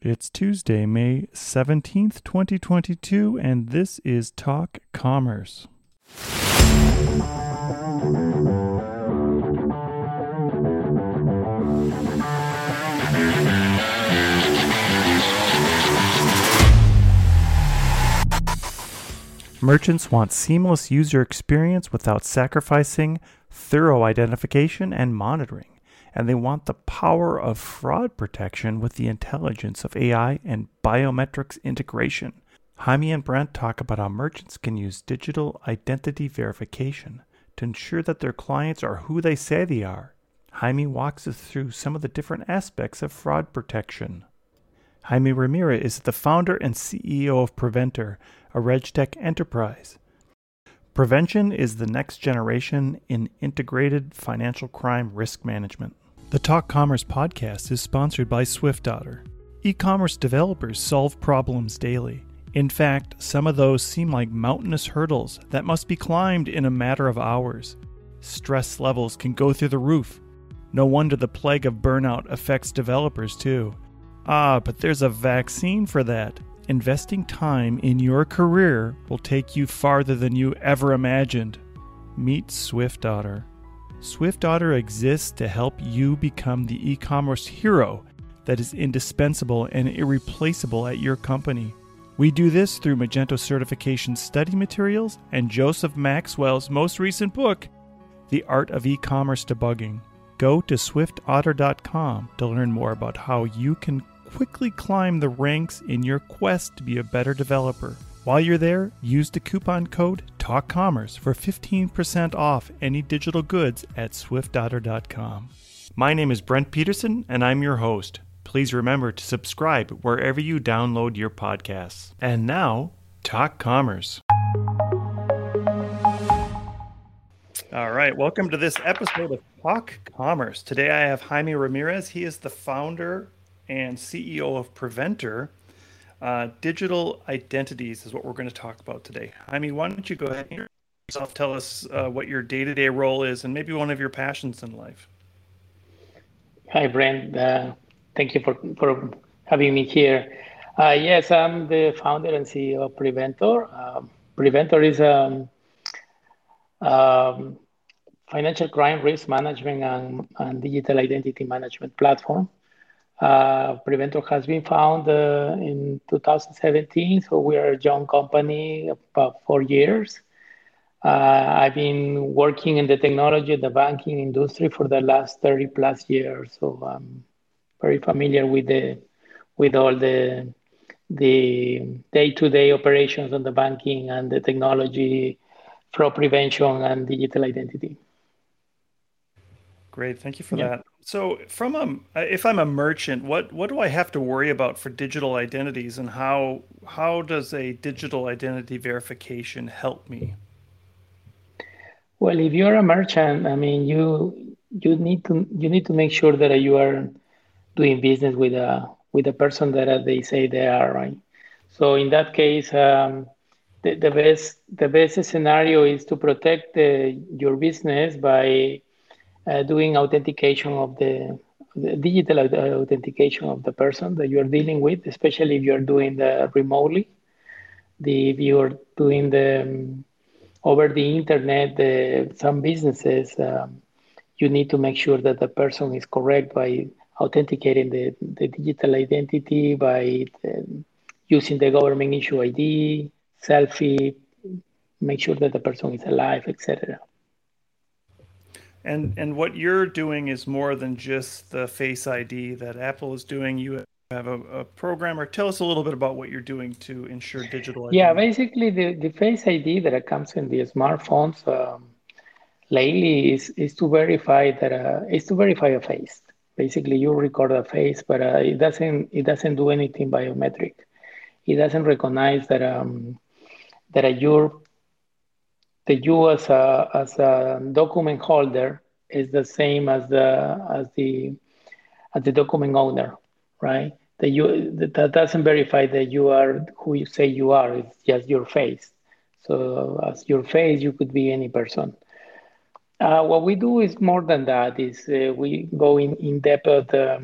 It's Tuesday, May 17th, 2022, and this is Talk Commerce. Merchants want seamless user experience without sacrificing thorough identification and monitoring and they want the power of fraud protection with the intelligence of AI and biometrics integration. Jaime and Brent talk about how merchants can use digital identity verification to ensure that their clients are who they say they are. Jaime walks us through some of the different aspects of fraud protection. Jaime Ramirez is the founder and CEO of Preventor, a RegTech enterprise. Prevention is the next generation in integrated financial crime risk management. The Talk Commerce podcast is sponsored by SwiftOtter. E commerce developers solve problems daily. In fact, some of those seem like mountainous hurdles that must be climbed in a matter of hours. Stress levels can go through the roof. No wonder the plague of burnout affects developers too. Ah, but there's a vaccine for that. Investing time in your career will take you farther than you ever imagined. Meet SwiftOtter. SwiftOtter exists to help you become the e commerce hero that is indispensable and irreplaceable at your company. We do this through Magento certification study materials and Joseph Maxwell's most recent book, The Art of E Commerce Debugging. Go to swiftotter.com to learn more about how you can quickly climb the ranks in your quest to be a better developer. While you're there, use the coupon code TALKCommerce for 15% off any digital goods at swiftotter.com. My name is Brent Peterson, and I'm your host. Please remember to subscribe wherever you download your podcasts. And now, Talk Commerce. All right, welcome to this episode of Talk Commerce. Today I have Jaime Ramirez. He is the founder and CEO of Preventor. Uh, digital identities is what we're going to talk about today. Jaime, why don't you go ahead and yourself tell us uh, what your day to day role is and maybe one of your passions in life? Hi, Brent. Uh, thank you for, for having me here. Uh, yes, I'm the founder and CEO of Preventor. Um, Preventor is a um, um, financial crime risk management and, and digital identity management platform. Uh, Preventor has been found uh, in 2017, so we are a young company, about four years. Uh, I've been working in the technology, the banking industry for the last 30 plus years, so I'm very familiar with the with all the the day-to-day operations on the banking and the technology fraud prevention and digital identity. Great, thank you for yeah. that. So, from a if I'm a merchant, what what do I have to worry about for digital identities, and how how does a digital identity verification help me? Well, if you're a merchant, I mean, you you need to you need to make sure that you are doing business with a with a person that they say they are, right? So in that case, um, the, the best the best scenario is to protect the, your business by uh, doing authentication of the, the, digital authentication of the person that you are dealing with, especially if you're doing the remotely. The, if you're doing the um, over the internet, the, some businesses, um, you need to make sure that the person is correct by authenticating the, the digital identity by um, using the government issue ID, selfie, make sure that the person is alive, etc. And and what you're doing is more than just the Face ID that Apple is doing. You have a, a programmer. Tell us a little bit about what you're doing to ensure digital. Yeah, basically the, the Face ID that comes in the smartphones um, lately is is to verify that uh, is to verify a face. Basically, you record a face, but uh, it doesn't it doesn't do anything biometric. It doesn't recognize that um, that you're that you as a as a document holder is the same as the as the as the document owner, right? That you that doesn't verify that you are who you say you are. It's just your face. So as your face, you could be any person. Uh, what we do is more than that. Is uh, we go in in depth of the,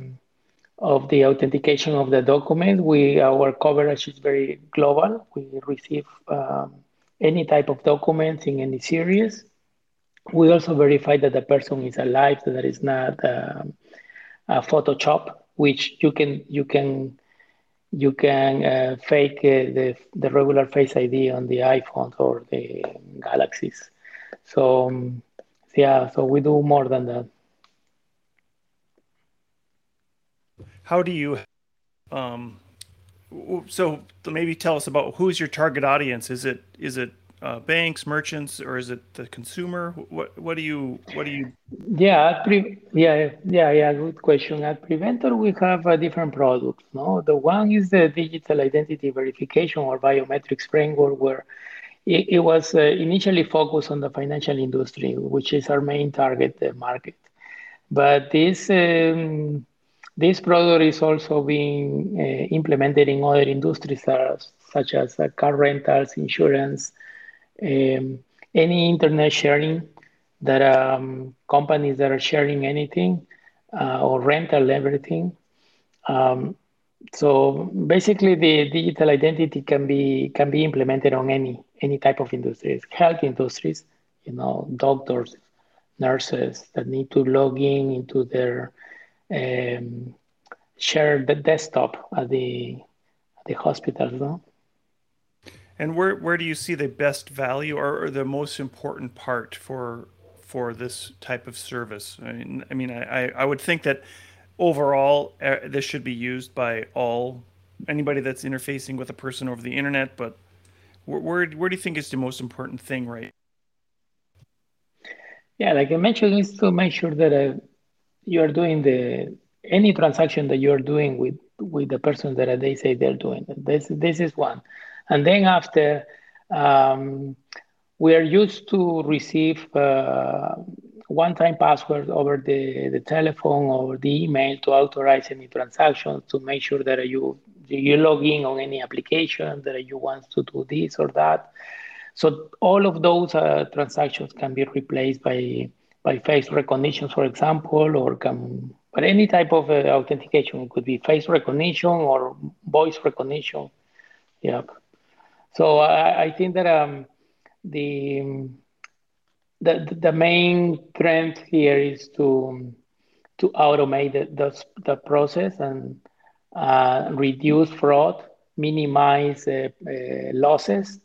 of the authentication of the document. We our coverage is very global. We receive um, any type of documents in any series. We also verify that the person is alive, that there is not um, a Photoshop, which you can you can you can uh, fake uh, the the regular Face ID on the iPhones or the Galaxies. So um, yeah, so we do more than that. How do you um, so maybe tell us about who's your target audience. Is it is it uh, banks merchants or is it the consumer? What what do you what do you yeah pre- yeah yeah yeah good question. At Preventor we have uh, different products no? The one is the digital identity verification or biometrics framework where it, it was uh, initially focused on the financial industry which is our main target uh, market. But this um, this product is also being uh, implemented in other industries such as uh, car rentals, insurance, um, any internet sharing that um, companies that are sharing anything uh, or rental everything. Um, so basically, the digital identity can be can be implemented on any any type of industries, health industries, you know, doctors, nurses that need to log in into their um, share the desktop at the at the hospitals. No? And where where do you see the best value or, or the most important part for for this type of service? I mean, I mean, I, I would think that overall uh, this should be used by all anybody that's interfacing with a person over the internet. But where where, where do you think is the most important thing, right? Yeah, like I mentioned, is to make sure that uh, you are doing the any transaction that you're doing with with the person that they say they're doing. This this is one, and then after um, we are used to receive uh, one-time password over the, the telephone or the email to authorize any transactions to make sure that you you log in on any application that you want to do this or that. So all of those uh, transactions can be replaced by by face recognition, for example, or can but any type of uh, authentication it could be face recognition or voice recognition. Yeah. So I, I think that um, the, the the main trend here is to to automate the, the, the process and uh, reduce fraud, minimize uh, uh, losses,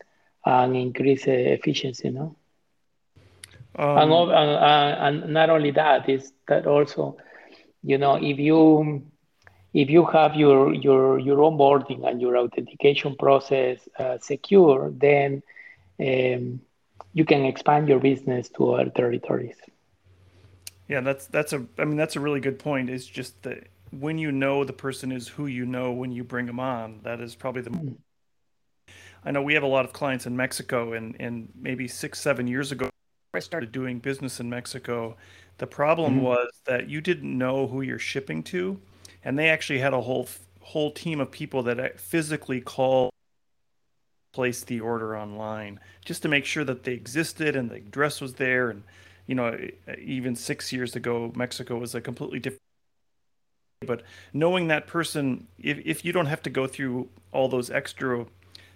and increase uh, efficiency. No. Um, and, and, and not only that is that also you know if you if you have your your your onboarding and your authentication process uh, secure then um, you can expand your business to other territories yeah that's that's a i mean that's a really good point it's just that when you know the person is who you know when you bring them on that is probably the mm. i know we have a lot of clients in mexico and and maybe six seven years ago i started doing business in mexico the problem mm-hmm. was that you didn't know who you're shipping to, and they actually had a whole whole team of people that physically call place the order online just to make sure that they existed and the address was there and you know even 6 years ago Mexico was a completely different but knowing that person if if you don't have to go through all those extra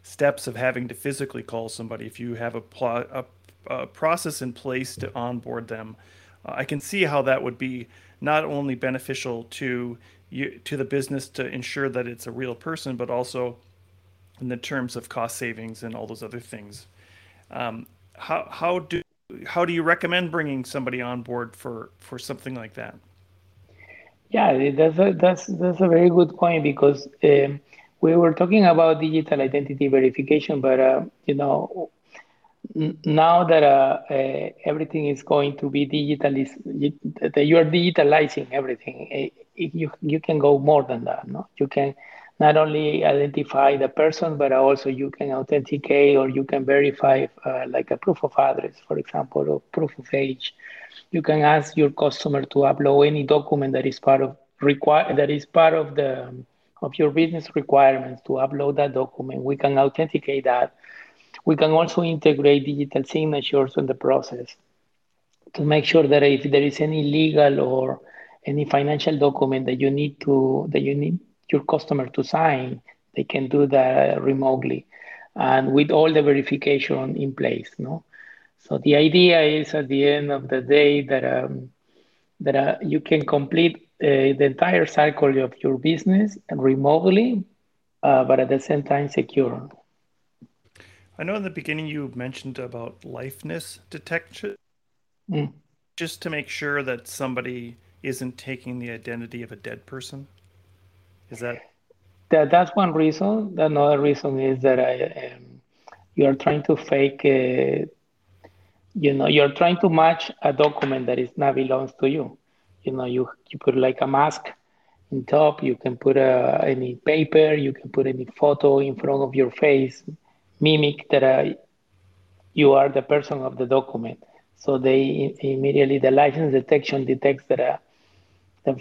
steps of having to physically call somebody if you have a, pl- a, a process in place to onboard them uh, I can see how that would be not only beneficial to you to the business to ensure that it's a real person, but also in the terms of cost savings and all those other things. Um, how how do how do you recommend bringing somebody on board for for something like that? Yeah, that's a, that's that's a very good point because um, we were talking about digital identity verification, but uh, you know now that uh, uh, everything is going to be digitalized, that you are digitalizing everything, eh, you you can go more than that. No, you can not only identify the person, but also you can authenticate or you can verify, uh, like a proof of address, for example, or proof of age. You can ask your customer to upload any document that is part of require that is part of the of your business requirements to upload that document. We can authenticate that we can also integrate digital signatures in the process to make sure that if there is any legal or any financial document that you need to that you need your customer to sign, they can do that remotely and with all the verification in place. No, so the idea is at the end of the day that um, that uh, you can complete uh, the entire cycle of your business remotely, uh, but at the same time secure. I know in the beginning you mentioned about liveness detection, mm. just to make sure that somebody isn't taking the identity of a dead person. Is that? that that's one reason. Another reason is that I, um, you are trying to fake. Uh, you know, you're trying to match a document that is not belongs to you. You know, you you put like a mask in top. You can put uh, any paper. You can put any photo in front of your face mimic that uh, you are the person of the document. So they immediately the liveness detection detects that uh, the,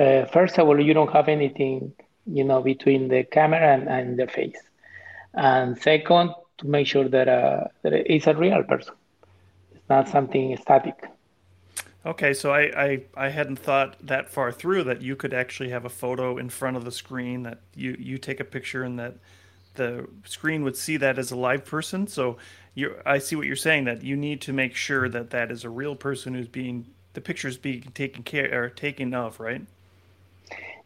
uh, first of all you don't have anything you know between the camera and, and the face, and second to make sure that, uh, that it's a real person, it's not something static. Okay, so I, I, I hadn't thought that far through that you could actually have a photo in front of the screen that you, you take a picture and that the screen would see that as a live person. So you I see what you're saying that you need to make sure that that is a real person who's being the pictures being taken care or taken of, right?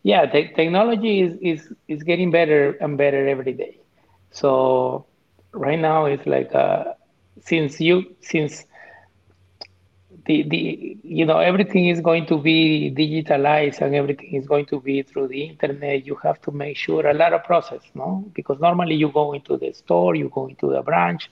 Yeah, technology is, is is getting better and better every day. So right now it's like uh, since you since the, the you know everything is going to be digitalized and everything is going to be through the internet. You have to make sure a lot of process no? Because normally you go into the store you go into the branch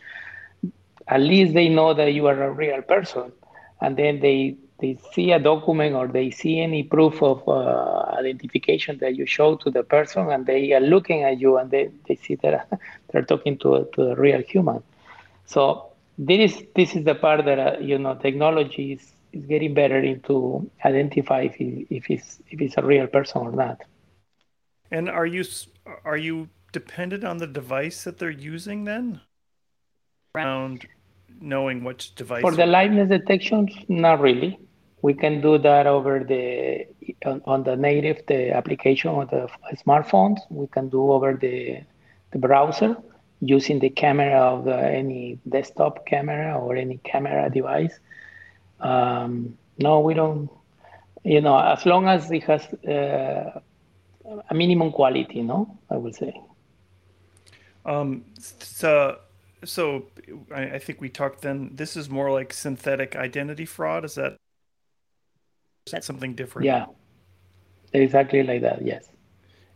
at least they know that you are a real person. And then they they see a document or they see any proof of uh, identification that you show to the person and they are looking at you and they, they see that they're talking to to a real human. So this is this is the part that uh, you know technology is, is getting better into identify if, he, if it's if it's a real person or not. And are you are you dependent on the device that they're using then? Around knowing which device for the liveness detection not really. We can do that over the on, on the native the application of the smartphones. We can do over the the browser using the camera of the, any desktop camera or any camera device. Um, no, we don't. You know, as long as it has uh, a minimum quality, no, I would say. Um, so, so I, I think we talked then. This is more like synthetic identity fraud. Is that? Is that something different? Yeah, exactly like that. Yes.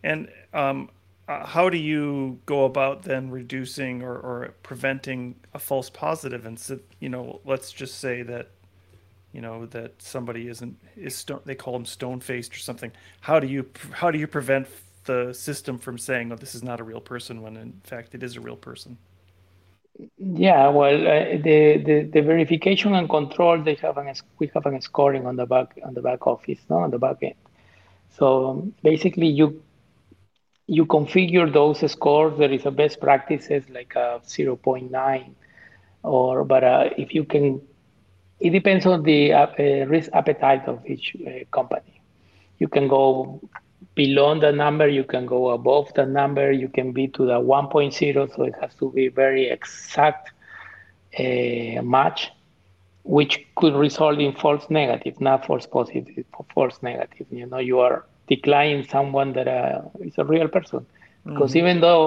And um, uh, how do you go about then reducing or, or preventing a false positive? And so, you know, let's just say that, you know, that somebody isn't is stone, they call them stone faced or something. How do you how do you prevent the system from saying, "Oh, this is not a real person," when in fact it is a real person? Yeah, well, uh, the, the the verification and control they have an we have an scoring on the back on the back office, no, on the back end. So um, basically, you you configure those scores. There is a best practices like a 0.9 or, but uh, if you can, it depends on the uh, risk appetite of each uh, company. You can go below the number, you can go above the number, you can be to the 1.0, so it has to be very exact uh, match, which could result in false negative, not false positive, false negative. You know, you are decline someone that uh, is a real person. Because mm-hmm. even though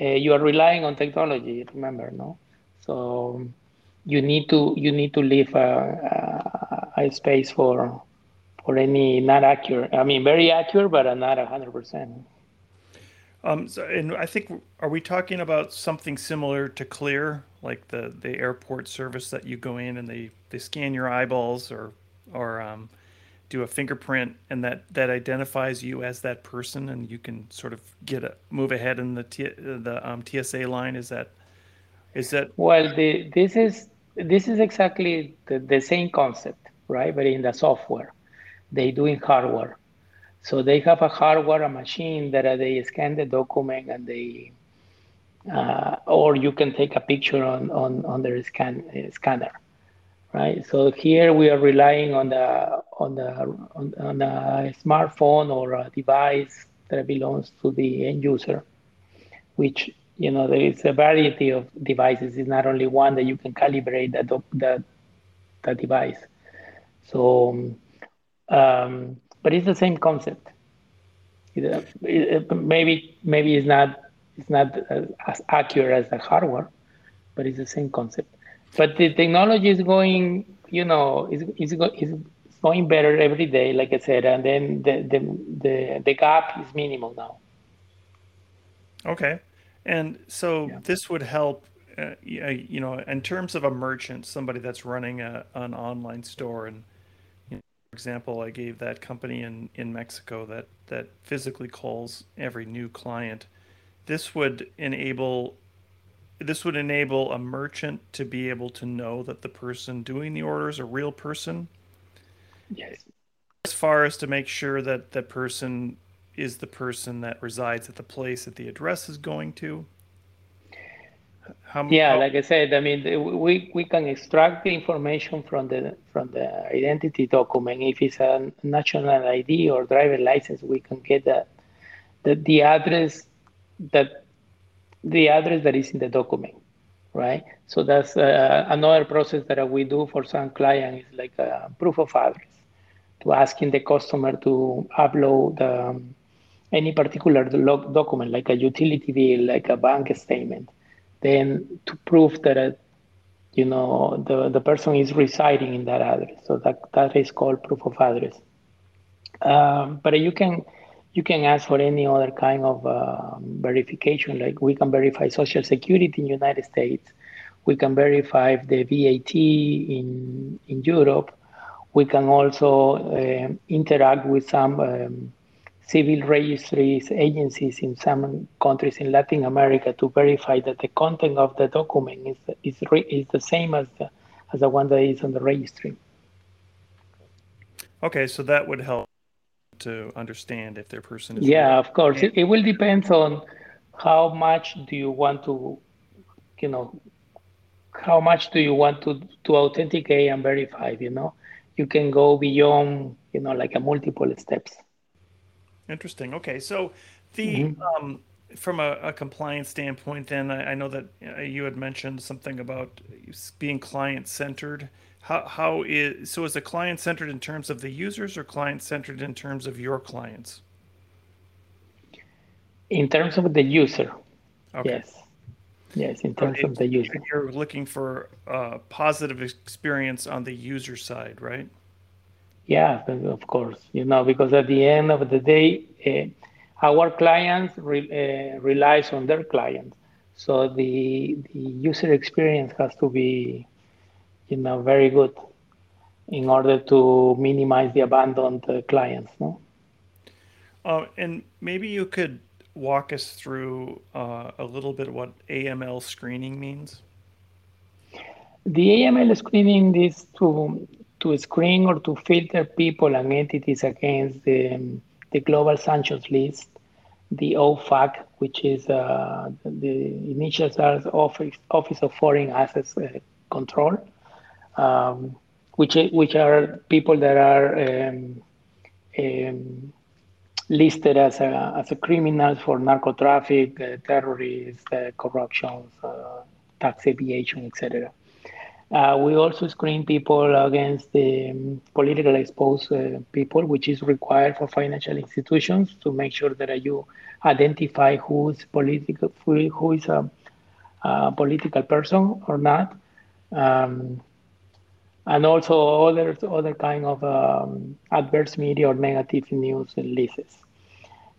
uh, you are relying on technology, remember, no? So you need to you need to leave a, a, a space for for any not accurate. I mean, very accurate, but not hundred percent. Um, so, and I think are we talking about something similar to Clear, like the the airport service that you go in and they they scan your eyeballs or or um, do a fingerprint and that that identifies you as that person and you can sort of get a move ahead in the T, the um, TSA line. Is that is that? Well the, this is this is exactly the, the same concept right? But in the software they do in hardware. So they have a hardware a machine that uh, they scan the document and they uh, or you can take a picture on on on their scan uh, scanner right? So here we are relying on the on the on, on a smartphone or a device that belongs to the end user, which you know there is a variety of devices. It's not only one that you can calibrate that that that device. So, um, but it's the same concept. It, it, maybe maybe it's not it's not as accurate as the hardware, but it's the same concept. But the technology is going, you know, is is is going better every day, like I said, and then the the the, the gap is minimal now. Okay, and so yeah. this would help. Uh, you know, in terms of a merchant, somebody that's running a, an online store, and you know, for example, I gave that company in, in Mexico that that physically calls every new client. This would enable this would enable a merchant to be able to know that the person doing the order is a real person. Yes. As far as to make sure that the person is the person that resides at the place that the address is going to. How, yeah, how... like I said, I mean, we, we can extract the information from the from the identity document. If it's a national ID or driver license, we can get that the, the address that the address that is in the document, right? So that's uh, another process that we do for some clients, is like a proof of address, to asking the customer to upload um, any particular document, like a utility bill, like a bank statement, then to prove that, uh, you know, the, the person is residing in that address. So that, that is called proof of address. Um, but you can you can ask for any other kind of uh, verification. Like we can verify Social Security in United States, we can verify the VAT in in Europe. We can also uh, interact with some um, civil registries agencies in some countries in Latin America to verify that the content of the document is is, re- is the same as the as the one that is on the registry. Okay, so that would help to understand if their person is. Yeah, real. of course. It, it will depend on how much do you want to, you know, how much do you want to to authenticate and verify. You know, you can go beyond, you know, like a multiple steps. Interesting. Okay, so the mm-hmm. um, from a, a, compliance standpoint, then I, I know that uh, you had mentioned something about being client centered how how is so is the client centered in terms of the users or client centered in terms of your clients? In terms of the user. Okay. yes. Yes in terms of the user. you're looking for a positive experience on the user side right? Yeah of course. You know because at the end of the day uh, our clients re, uh, relies on their clients. So the the user experience has to be you know, very good in order to minimize the abandoned uh, clients. No? Uh, and maybe you could walk us through uh, a little bit what AML screening means. The AML screening is to to screen or to filter people and entities against the, the global sanctions list, the OFAC, which is uh, the initial Office, Office of Foreign Assets uh, Control, um, which which are people that are um, um, listed as a as a criminals for narco traffic, uh, terrorists, uh, corruption, uh, tax evasion, etc. Uh, we also screen people against the um, politically exposed uh, people, which is required for financial institutions to make sure that you identify who is political, who is a, a political person or not. Um, and also other other kind of um, adverse media or negative news releases.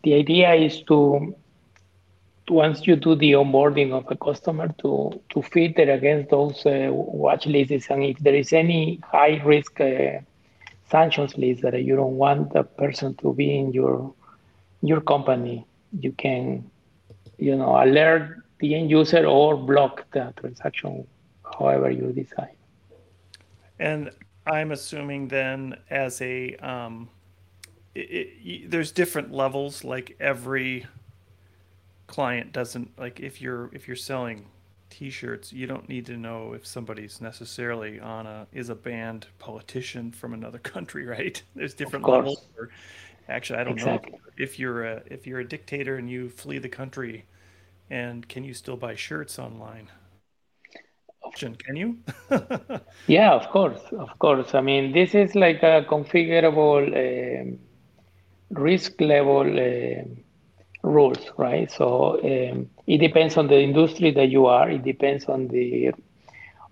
The idea is to once you do the onboarding of a customer to to filter against those uh, watch lists and if there is any high risk uh, sanctions list that you don't want the person to be in your your company you can you know alert the end user or block the transaction however you decide and I'm assuming then, as a um, it, it, there's different levels. Like every client doesn't like if you're if you're selling t-shirts you don't need to know if somebody's necessarily on a is a banned politician from another country right there's different levels or, actually i don't exactly. know if you're a if you're a dictator and you flee the country and can you still buy shirts online can you yeah of course of course i mean this is like a configurable uh, risk level uh, rules right so um, it depends on the industry that you are. It depends on the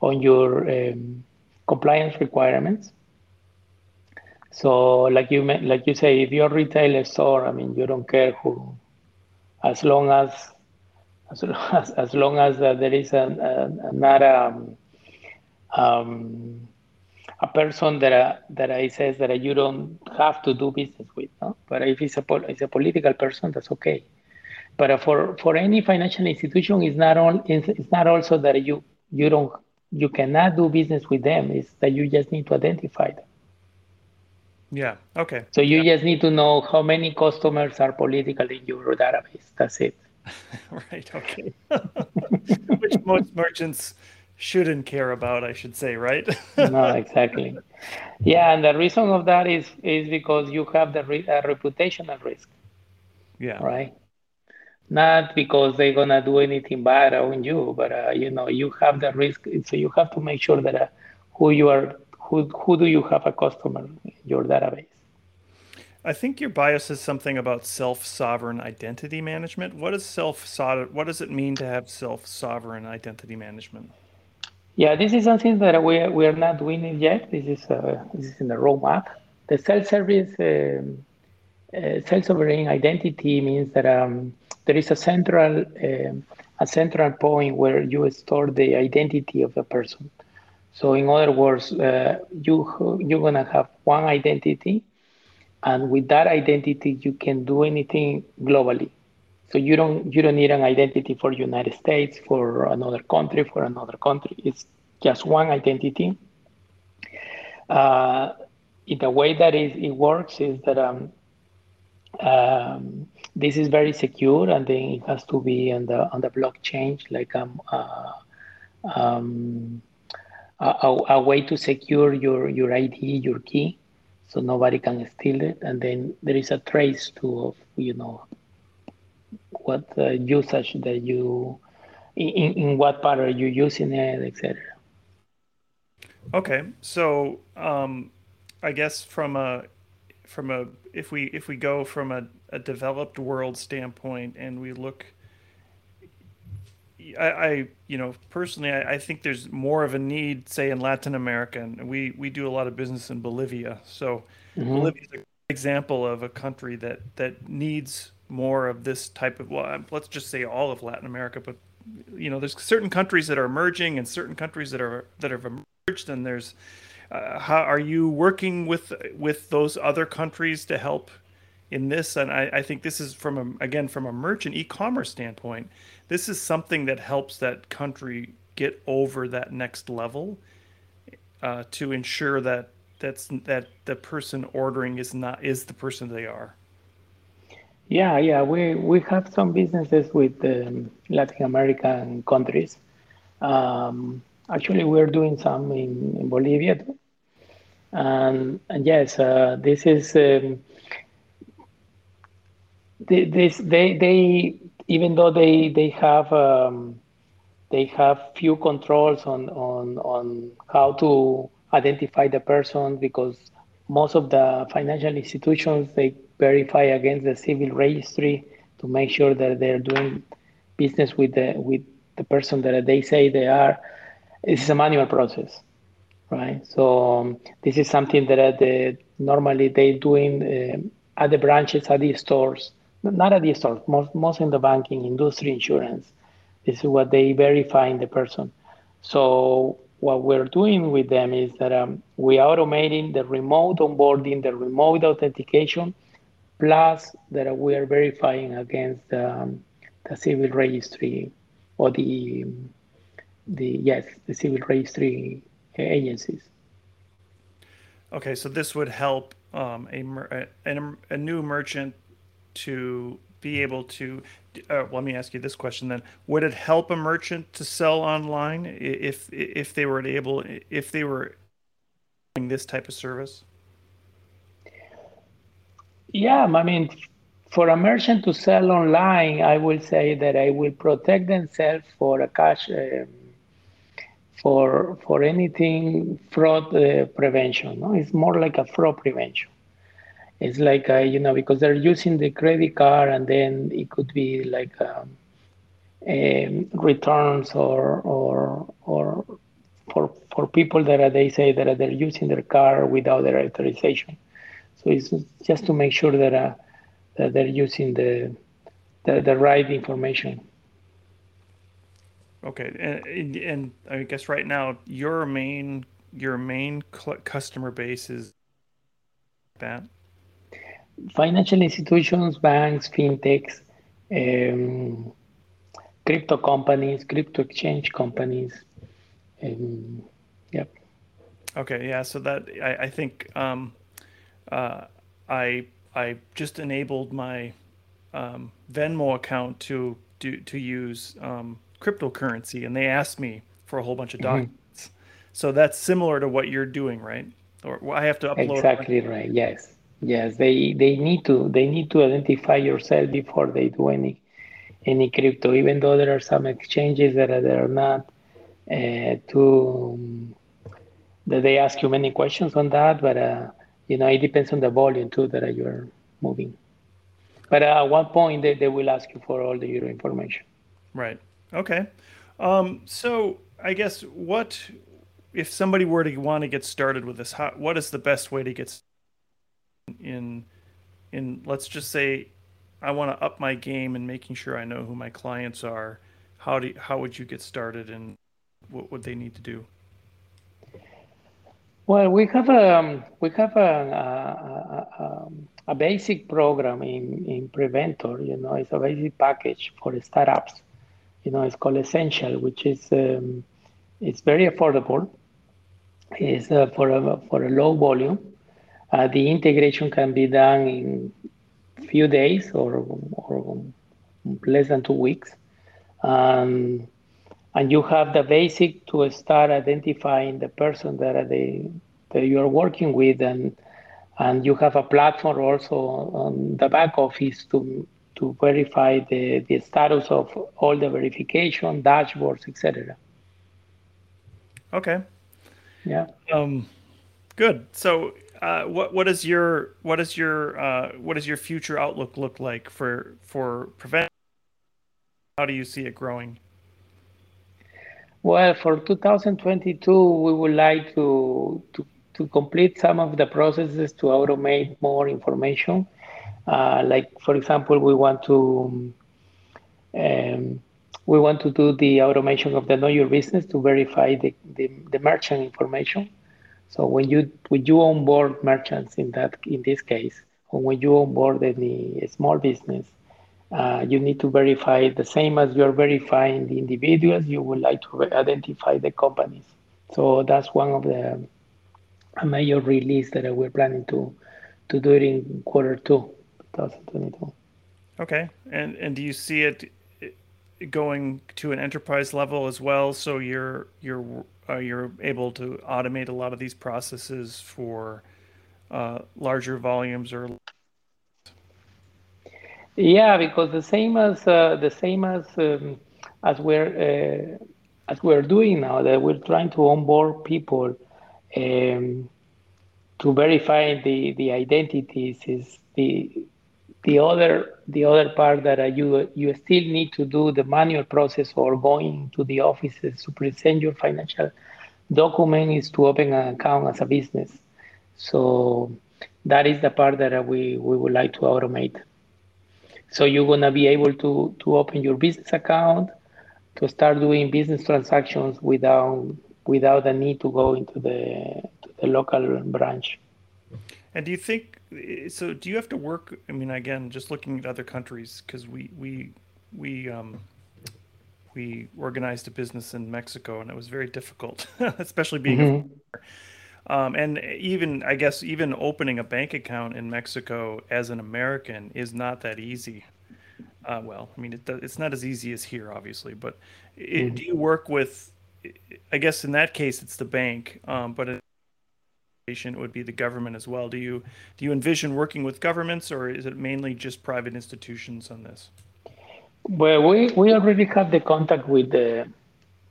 on your um, compliance requirements. So, like you like you say, if you're a retailer store, I mean, you don't care who, as long as as, as, as long as uh, there is a, a, not a, um, a person that uh, that I says that you don't have to do business with. No? But if it's a it's a political person, that's okay. But for, for any financial institution, it's not all, it's not also that you you don't you cannot do business with them. It's that you just need to identify them. Yeah. Okay. So you yeah. just need to know how many customers are political in your database. That's it. right. Okay. Which most merchants shouldn't care about, I should say, right? no, exactly. Yeah, and the reason of that is is because you have the re- uh, reputational risk. Yeah. Right not because they're gonna do anything bad on you, but uh, you know you have the risk, so you have to make sure that uh, who you are, who who do you have a customer in your database. I think your bio says something about self-sovereign identity management. What is self What does it mean to have self-sovereign identity management? Yeah, this is something that we we are not doing it yet. This is uh, this is in the roadmap. The self-service um, uh, self-sovereign identity means that um, there is a central um, a central point where you store the identity of a person. So in other words, uh, you you're gonna have one identity, and with that identity you can do anything globally. So you don't you don't need an identity for United States, for another country, for another country. It's just one identity. Uh, in the way that it, it works is that um, um, this is very secure and then it has to be on the on the blockchain like um, uh, um, a, a, way to secure your your ID your key so nobody can steal it. And then there is a trace to of you know what uh, usage that you in, in what part are you using it etc okay. So um, i guess from a from a if we if we go from a, a developed world standpoint and we look I, I you know personally I, I, think there's more of a need say in Latin America and we we do a lot of business in Bolivia so mm-hmm. Bolivia is an example of a country that that needs more of this type of well let's just say all of Latin America but you know there's certain countries that are emerging and certain countries that are that have emerged and there's uh, how are you working with with those other countries to help in this? And I, I think this is from a, again from a merchant e-commerce standpoint. This is something that helps that country get over that next level uh, to ensure that that's that the person ordering is not is the person they are. Yeah, yeah, we we have some businesses with um, Latin American countries. Um, Actually, we're doing some in, in Bolivia too. And, and yes, uh, this is um, this they they even though they they have um, they have few controls on on on how to identify the person because most of the financial institutions they verify against the civil registry to make sure that they're doing business with the with the person that they say they are this is a manual process, right? So um, this is something that uh, the, normally they doing uh, at the branches, at the stores, not at the stores, most, most in the banking industry, insurance. This is what they verify in the person. So what we're doing with them is that um, we are automating the remote onboarding, the remote authentication, plus that we are verifying against um, the civil registry or the the yes the civil registry agencies. Okay, so this would help um, a, a, a new merchant to be able to? Uh, let me ask you this question then: Would it help a merchant to sell online if if they were able if they were doing this type of service? Yeah, I mean, for a merchant to sell online, I will say that I will protect themselves for a cash. Um, for for anything fraud uh, prevention. No? It's more like a fraud prevention. It's like a, you know because they're using the credit card and then it could be like um, um, returns or or or for for people that are, they say that they're using their car without their authorization. So it's just to make sure that uh, that they're using the, the the right information. Okay, and, and I guess right now your main your main customer base is that financial institutions, banks, fintechs, um, crypto companies, crypto exchange companies. Um, yep. Okay, yeah. So that I, I think um, uh, I I just enabled my um, Venmo account to do to use um, cryptocurrency and they asked me for a whole bunch of mm-hmm. documents. Mm-hmm. So that's similar to what you're doing, right? Or I have to upload Exactly right. Yes. Yes, they they need to they need to identify yourself before they do any any crypto. Even though there are some exchanges that are, that are not uh, too um, that they ask you many questions on that, but uh, you know it depends on the volume too that you're moving. But uh, at one point they, they will ask you for all the your information. Right. Okay. Um, so I guess what if somebody were to want to get started with this? How, what is the best way to get in in let's just say I want to up my game and making sure I know who my clients are. How do how would you get started and what would they need to do? Well, we have a um, we have a, a, a, a basic program in in Preventor. You know, it's a basic package for startups you know, it's called Essential, which is um, it's very affordable. It's uh, for a for a low volume. Uh, the integration can be done in few days or or less than two weeks, um, and you have the basic to start identifying the person that they that you are working with and and you have a platform also on the back office to to verify the, the status of all the verification, dashboards, etc. Okay. Yeah. Um, good. So, uh, what what is your what is your uh, your future outlook look like for for prevent? How do you see it growing? Well, for 2022, we would like to to to complete some of the processes to automate more information uh, like for example, we want to um, we want to do the automation of the know your business to verify the, the, the, merchant information. So when you when you onboard merchants in that in this case, or when you onboard any small business, uh, you need to verify the same as you're verifying the individuals. You would like to identify the companies. So that's one of the a major release that we're planning to to do it in quarter two. 2022. Okay, and and do you see it going to an enterprise level as well? So you're you're uh, you're able to automate a lot of these processes for uh, larger volumes or. Yeah, because the same as uh, the same as um, as we're uh, as we're doing now, that we're trying to onboard people um, to verify the the identities is the the other the other part that uh, you you still need to do the manual process or going to the offices to present your financial document is to open an account as a business. So that is the part that uh, we, we would like to automate. So you're gonna be able to to open your business account to start doing business transactions without without the need to go into the to the local branch. And do you think so? Do you have to work? I mean, again, just looking at other countries because we we we um, we organized a business in Mexico and it was very difficult, especially being. Mm-hmm. Um, and even I guess even opening a bank account in Mexico as an American is not that easy. Uh, well, I mean, it, it's not as easy as here, obviously, but it, mm-hmm. do you work with? I guess in that case, it's the bank, um, but it would be the government as well. Do you do you envision working with governments, or is it mainly just private institutions on this? Well, we, we already have the contact with the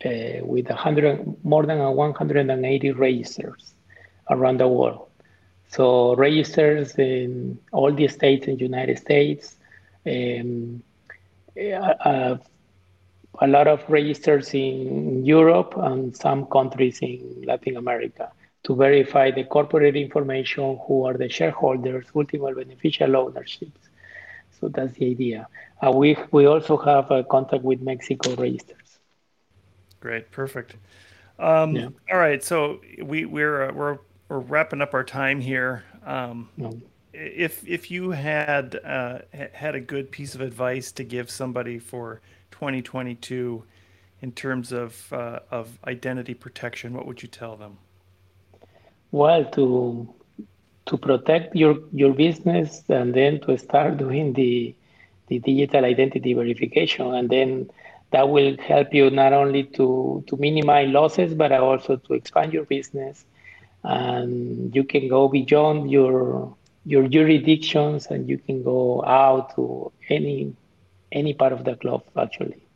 uh, with 100 more than 180 registers around the world. So registers in all the states in the United States, um, uh, a lot of registers in Europe and some countries in Latin America to verify the corporate information, who are the shareholders, ultimate beneficial ownerships. So that's the idea. Uh, we we also have a contact with Mexico registers. Great, perfect. Um, yeah. All right, so we we're uh, we're we're wrapping up our time here. Um. If if you had uh, had a good piece of advice to give somebody for 2022 in terms of uh, of identity protection, what would you tell them? Well, to to protect your your business and then to start doing the the digital identity verification. And then that will help you not only to to minimize losses but also to expand your business. And you can go beyond your your jurisdictions and you can go out to any any part of the globe actually.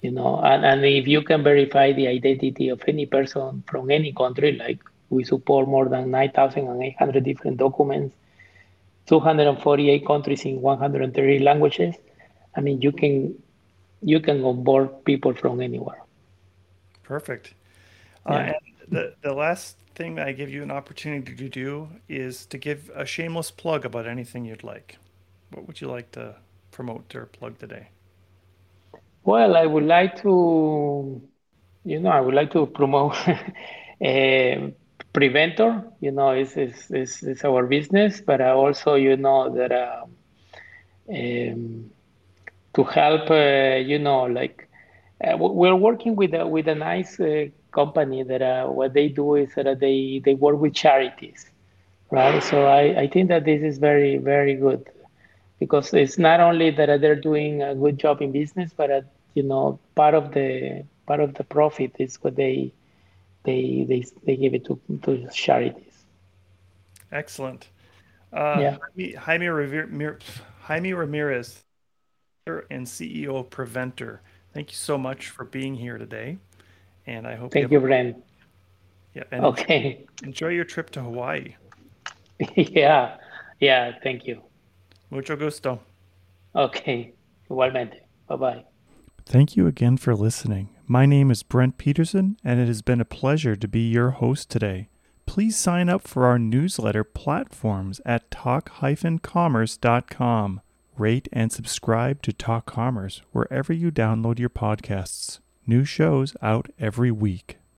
You know and, and if you can verify the identity of any person from any country like we support more than 9,800 different documents, 248 countries in 130 languages. I mean, you can you can onboard people from anywhere. Perfect. Uh, yeah. Uh, and the the last thing I give you an opportunity to do is to give a shameless plug about anything you'd like. What would you like to promote or plug today? Well, I would like to, you know, I would like to promote uh, Preventor, you know, is is, is, is our business, but I also, you know, that um, um, to help, uh, you know, like uh, we're working with a, with a nice uh, company that uh, what they do is that they, they work with charities, right? So I, I think that this is very, very good because it's not only that they're doing a good job in business, but, uh, you know, part of the part of the profit is what they they they they give it to to charities. Excellent. Uh, yeah. Jaime, Jaime, Jaime Ramirez, and CEO of Preventor. Thank you so much for being here today, and I hope. Thank you, you Brent. Yeah. okay. Enjoy your trip to Hawaii. yeah. Yeah. Thank you. Mucho gusto. Okay. Igualmente. Bye bye. Thank you again for listening. My name is Brent Peterson, and it has been a pleasure to be your host today. Please sign up for our newsletter platforms at talk-commerce.com. Rate and subscribe to Talk Commerce wherever you download your podcasts. New shows out every week.